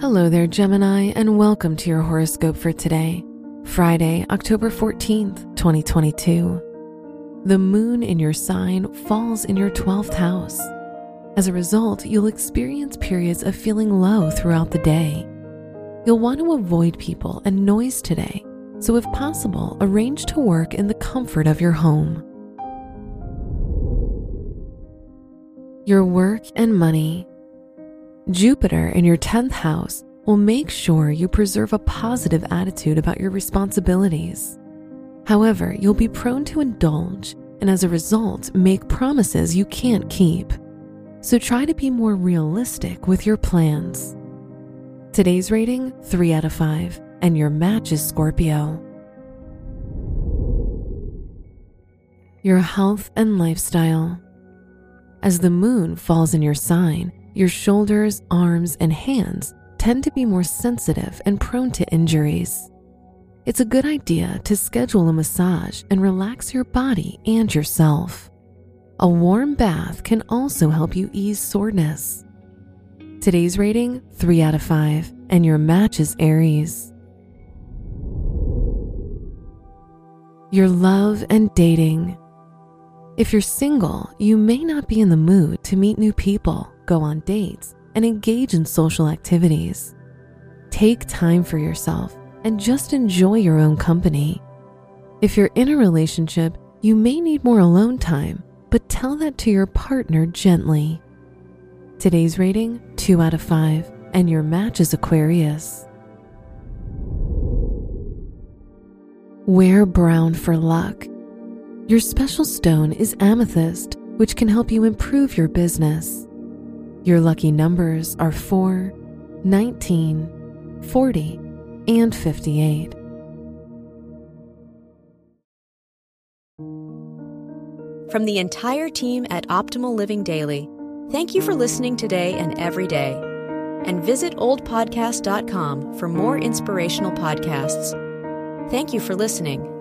Hello there, Gemini, and welcome to your horoscope for today, Friday, October 14th, 2022. The moon in your sign falls in your 12th house. As a result, you'll experience periods of feeling low throughout the day. You'll want to avoid people and noise today, so if possible, arrange to work in the comfort of your home. Your work and money. Jupiter in your 10th house will make sure you preserve a positive attitude about your responsibilities. However, you'll be prone to indulge and as a result, make promises you can't keep. So try to be more realistic with your plans. Today's rating 3 out of 5, and your match is Scorpio. Your health and lifestyle. As the moon falls in your sign, your shoulders, arms, and hands tend to be more sensitive and prone to injuries. It's a good idea to schedule a massage and relax your body and yourself. A warm bath can also help you ease soreness. Today's rating 3 out of 5, and your match is Aries. Your love and dating. If you're single, you may not be in the mood to meet new people go on dates, and engage in social activities. Take time for yourself and just enjoy your own company. If you're in a relationship, you may need more alone time, but tell that to your partner gently. Today's rating 2 out of 5, and your match is Aquarius. Wear brown for luck. Your special stone is amethyst, which can help you improve your business. Your lucky numbers are 4, 19, 40, and 58. From the entire team at Optimal Living Daily, thank you for listening today and every day. And visit oldpodcast.com for more inspirational podcasts. Thank you for listening.